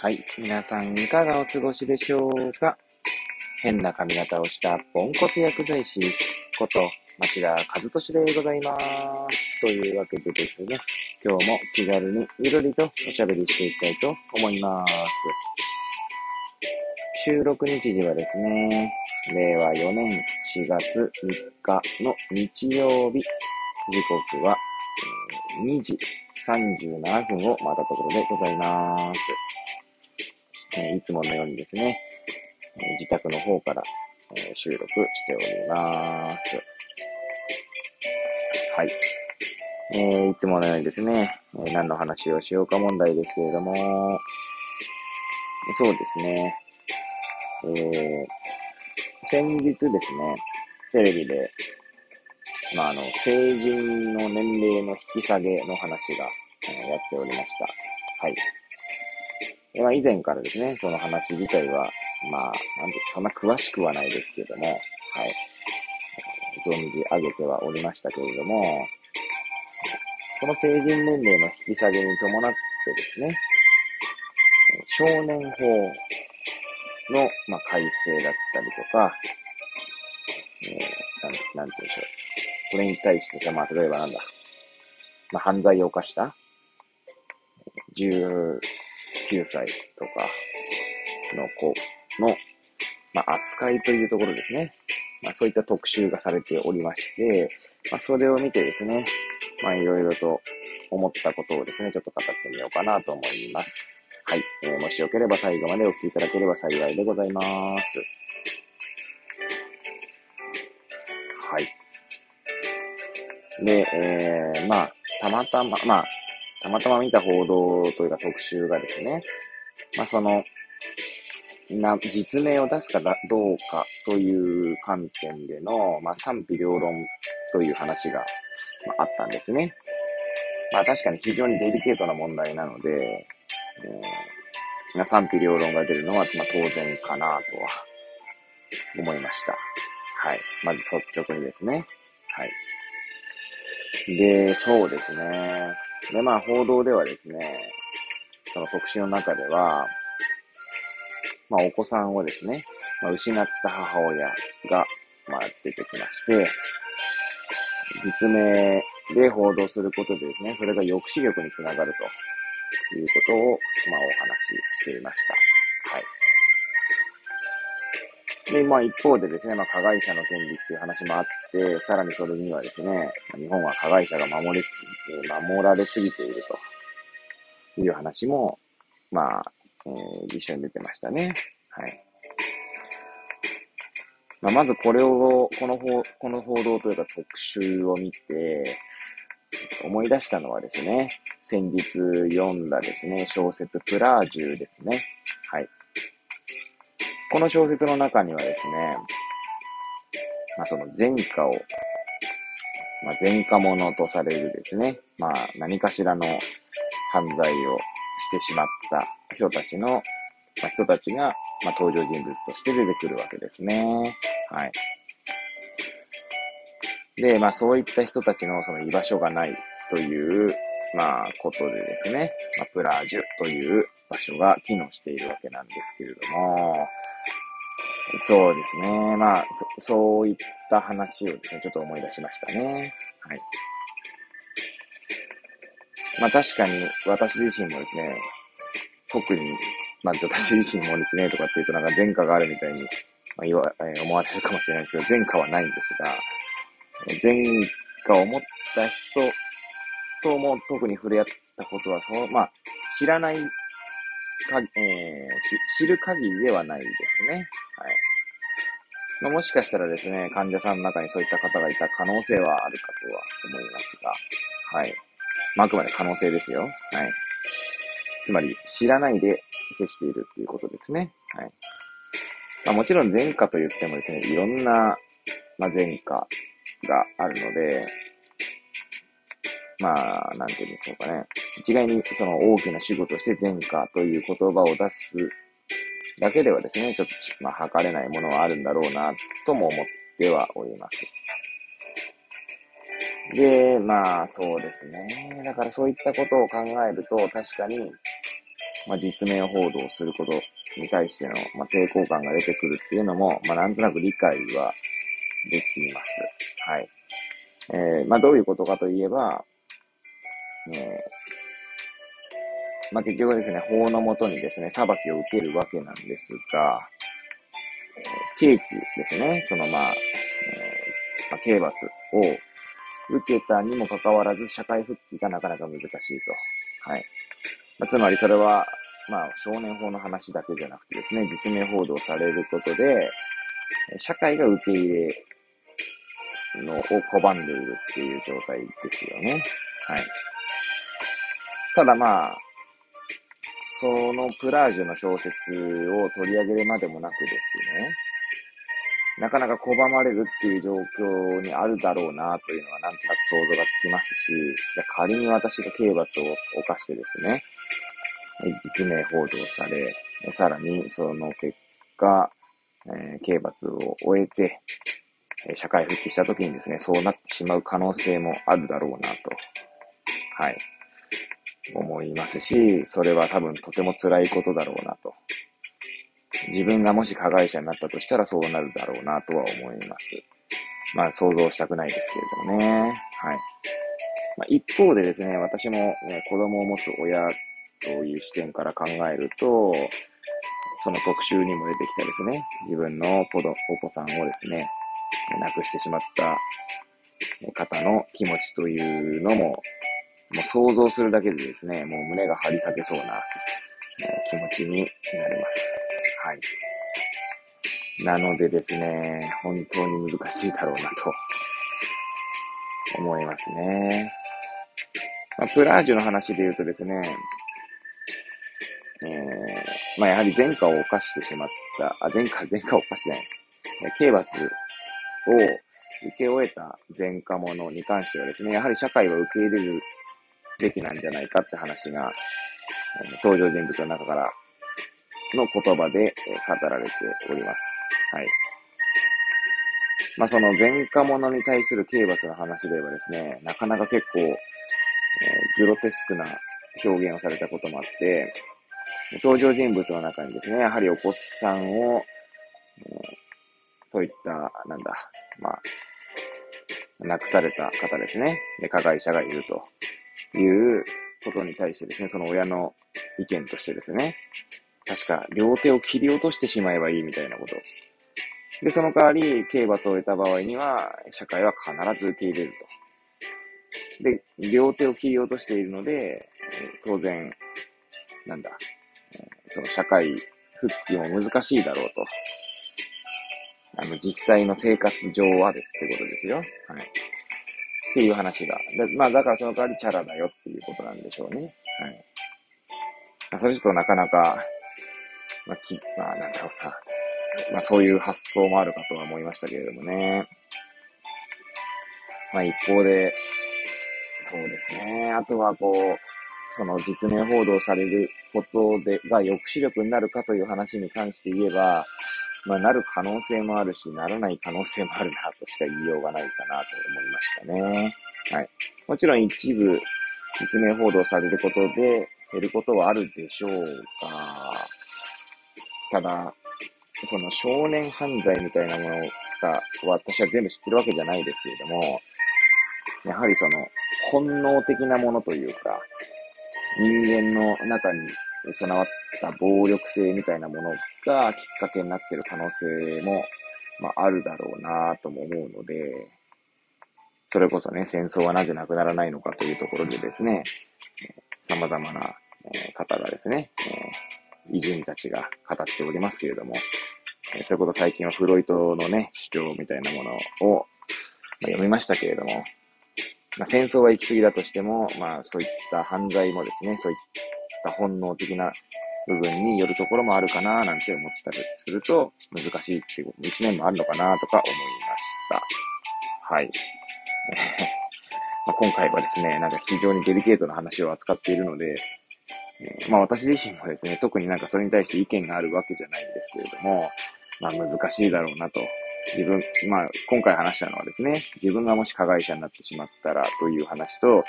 はい。皆さん、いかがお過ごしでしょうか？変な髪型をしたポンコツ薬剤師こと町田和俊でございます。というわけでですね、今日も気軽にゆるりとおしゃべりしていきたいと思います。収録日時はですね、令和4年4月3日の日曜日、時刻は2時37分を回ったところでございます。えいつものようにですね、え自宅の方から、え収録しております。はい。えー、いつものようにですね、え何の話をしようか問題ですけれども、そうですね、えー、先日ですね、テレビで、まあ、あの、成人の年齢の引き下げの話が、えー、やっておりました。はい。まあ、以前からですね、その話自体は、まあ、なんて、そんな詳しくはないですけれども、はい。存じ上げてはおりましたけれども、この成人年齢の引き下げに伴ってですね、少年法の、まあ、改正だったりとか、えー、なん、なんて言うんでしょう。それに対して、まあ、例えばなんだ、まあ、犯罪を犯した9歳とかの子の、まあ、扱いというところですね。まあ、そういった特集がされておりまして、まあ、それを見てですね、まあ、いろいろと思ったことをですね、ちょっと語ってみようかなと思います。はい。えー、もしよければ最後までお聞きいただければ幸いでございます。はい。で、えー、まあ、たまたま、まあ、たまたま見た報道というか特集がですね、まあ、その、な、実名を出すかどうかという観点での、まあ、賛否両論という話が、まあ、あったんですね。まあ確かに非常にデリケートな問題なので、えー、賛否両論が出るのは、まあ、当然かなとは思いました。はい。まず率直にですね。はい。で、そうですね。で、まあ、報道ではですね、その特集の中では、まあ、お子さんをですね、まあ、失った母親が、まあ、出てきまして、実名で報道することでですね、それが抑止力につながるということを、まあ、お話ししていました。で、まあ一方でですね、まあ加害者の権利っていう話もあって、さらにそれにはですね、日本は加害者が守り、守られすぎているという話も、まあ、えー、一緒に出てましたね。はい。まあ、まずこれを、この報、この報道というか特集を見て、思い出したのはですね、先日読んだですね、小説プラージュですね。はい。この小説の中にはですね、まあ、その前科を、まあ、前科者とされるですね、まあ、何かしらの犯罪をしてしまった人たちの、まあ、人たちが、まあ、登場人物として出てくるわけですね。はい。で、まあ、そういった人たちのその居場所がないという、まあ、ことでですね、まあ、プラージュという場所が機能しているわけなんですけれども、そうですね。まあ、そ、そういった話をですね、ちょっと思い出しましたね。はい。まあ確かに私自身もですね、特に、まあ私自身もですね、とかっていうとなんか前科があるみたいに、まあ、言わ、えー、思われるかもしれないですけど、前科はないんですが、前科を持った人とも特に触れ合ったことは、その、まあ、知らないか、えー、知る限りではないですね。はい。まあ、もしかしたらですね、患者さんの中にそういった方がいた可能性はあるかとは思いますが、はい。まあ、あくまで可能性ですよ。はい。つまり、知らないで接しているっていうことですね。はい。まあ、もちろん前科と言ってもですね、いろんな、まあ、前科があるので、まあ、なんて言うんでしょうかね。一概にその大きな主語として前科という言葉を出すだけではですね、ちょっと、まあ、測れないものはあるんだろうな、とも思ってはおります。で、まあ、そうですね。だからそういったことを考えると、確かに、まあ、実名報道することに対しての、まあ、抵抗感が出てくるっていうのも、まあ、なんとなく理解はできます。はい。えー、まあ、どういうことかといえば、えー、まあ、結局ですね、法のもとにですね、裁きを受けるわけなんですが、えー、刑期ですね、そのまあ、えー、まあ、刑罰を受けたにもかかわらず、社会復帰がなかなか難しいと。はい。まあ、つまりそれは、まあ、少年法の話だけじゃなくてですね、実名報道されることで、社会が受け入れのを拒んでいるっていう状態ですよね。はい。ただまあ、そのプラージュの小説を取り上げるまでもなくですね、なかなか拒まれるっていう状況にあるだろうなというのはなんとなく想像がつきますし、仮に私が刑罰を犯してですね、実名報道され、さらにその結果、えー、刑罰を終えて、社会復帰した時にですね、そうなってしまう可能性もあるだろうなと、はい、思いますし、それは多分とても辛いことだろうなと。自分がもし加害者になったとしたらそうなるだろうなとは思います。まあ想像したくないですけれどもね。はい。まあ、一方でですね、私も、ね、子供を持つ親という視点から考えると、その特集にも出てきたですね、自分の子どお子さんをですね、亡くしてしまった方の気持ちというのも、もう想像するだけでですね、もう胸が張り裂けそうな気持ちになります。はい。なのでですね、本当に難しいだろうなと思いますね。まあ、プラージュの話で言うとですね、えー、まあやはり前科を犯してしまった、あ、前科、前科を犯してない。刑罰を受け終えた前科者に関してはですね、やはり社会は受け入れるべきなんじゃないかって話が、登場人物の中からの言葉で語られております。はい。まあ、その前科者に対する刑罰の話で言えばですね、なかなか結構、えー、グロテスクな表現をされたこともあって、登場人物の中にですね、やはりお子さんを、えー、そういった、なんだ、まあ、亡くされた方ですね。で、加害者がいるということに対してですね、その親の意見としてですね、確か両手を切り落としてしまえばいいみたいなこと。で、その代わり、刑罰を得た場合には、社会は必ず受け入れると。で、両手を切り落としているので、当然、なんだ、その社会復帰も難しいだろうと。あの、実際の生活上はでってことですよ。はい。っていう話が。でまあ、だからその代わりチャラだよっていうことなんでしょうね。はい。まあ、それちょっとなかなか、まあ、き、まあ、なんだろうな。まあ、そういう発想もあるかとは思いましたけれどもね。まあ、一方で、そうですね。あとは、こう、その実名報道されることで、が抑止力になるかという話に関して言えば、まあ、なる可能性もあるし、ならない可能性もあるなとしか言いようがないかなと思いましたね。はい。もちろん一部、実名報道されることで減ることはあるでしょうが、ただ、その少年犯罪みたいなものが、私は全部知ってるわけじゃないですけれども、やはりその、本能的なものというか、人間の中に備わった暴力性みたいなものがきっかけになってる可能性も、まあ、あるだろうなとも思うので、それこそね、戦争はなぜなくならないのかというところでですね、様々な方がですね、偉人たちが語っておりますけれども、それこそ最近はフロイトのね、主張みたいなものを、読みましたけれども、まあ、戦争は行き過ぎだとしても、まあそういった犯罪もですね、そういった本能的な部分によるところもあるかななんて思ったりすると難しいっていう一面もあるのかなとか思いました。はい。まあ、今回はですね、なんか非常にデリケートな話を扱っているので、まあ私自身もですね、特になんかそれに対して意見があるわけじゃないんですけれども、まあ難しいだろうなと。自分、まあ今回話したのはですね、自分がもし加害者になってしまったらという話と、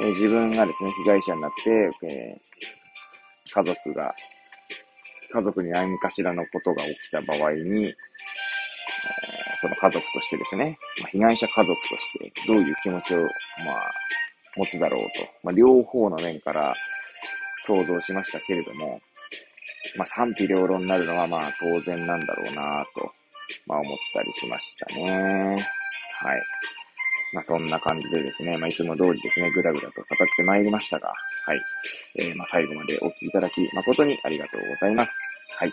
えー、自分がですね、被害者になって、え家族が、家族に何かしらのことが起きた場合に、え、その家族としてですね、まあ、被害者家族としてどういう気持ちを、まあ、持つだろうと、まあ、両方の面から想像しましたけれども、まあ、賛否両論になるのはまあ当然なんだろうなと、まあ思ったりしましたね。はい。まあそんな感じでですね、まあいつも通りですね、ぐだぐだと語ってまいりましたが、はい。えー、まあ最後までお聞きいただき誠にありがとうございます。はい。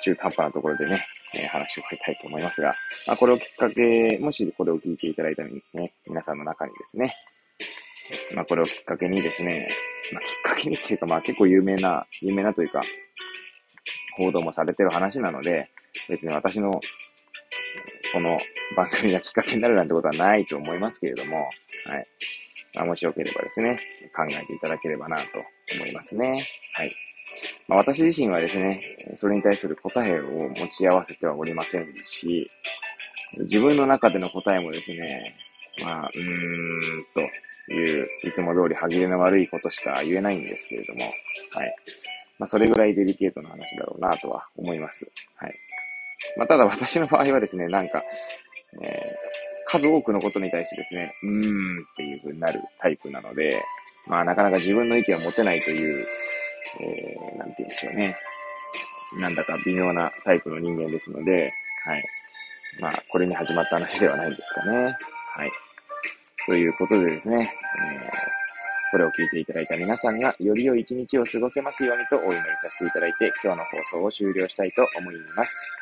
中途半端なところでね、えー、話を終えたいと思いますが、まあこれをきっかけ、もしこれを聞いていただいたのにね、皆さんの中にですね、まあこれをきっかけにですね、まあきっかけにっていうかまあ結構有名な、有名なというか、報道もされてる話なので、別に私のこの番組がきっかけになるなんてことはないと思いますけれども、はい。まあ、もしよければですね、考えていただければなと思いますね。はい。まあ、私自身はですね、それに対する答えを持ち合わせてはおりませんし、自分の中での答えもですね、まあ、うーんという、いつも通り歯切れの悪いことしか言えないんですけれども、はい。まあ、それぐらいデリケートな話だろうなとは思います。はい。まあ、ただ私の場合はですね、なんか、えー、数多くのことに対してですね、うーんっていう風になるタイプなので、まあなかなか自分の意見を持てないという、えー、なんて言うんでしょうね。なんだか微妙なタイプの人間ですので、はい。まあ、これに始まった話ではないんですかね。はい。ということでですね、えー、これを聞いていただいた皆さんがより良い一日を過ごせますようにとお祈りさせていただいて、今日の放送を終了したいと思います。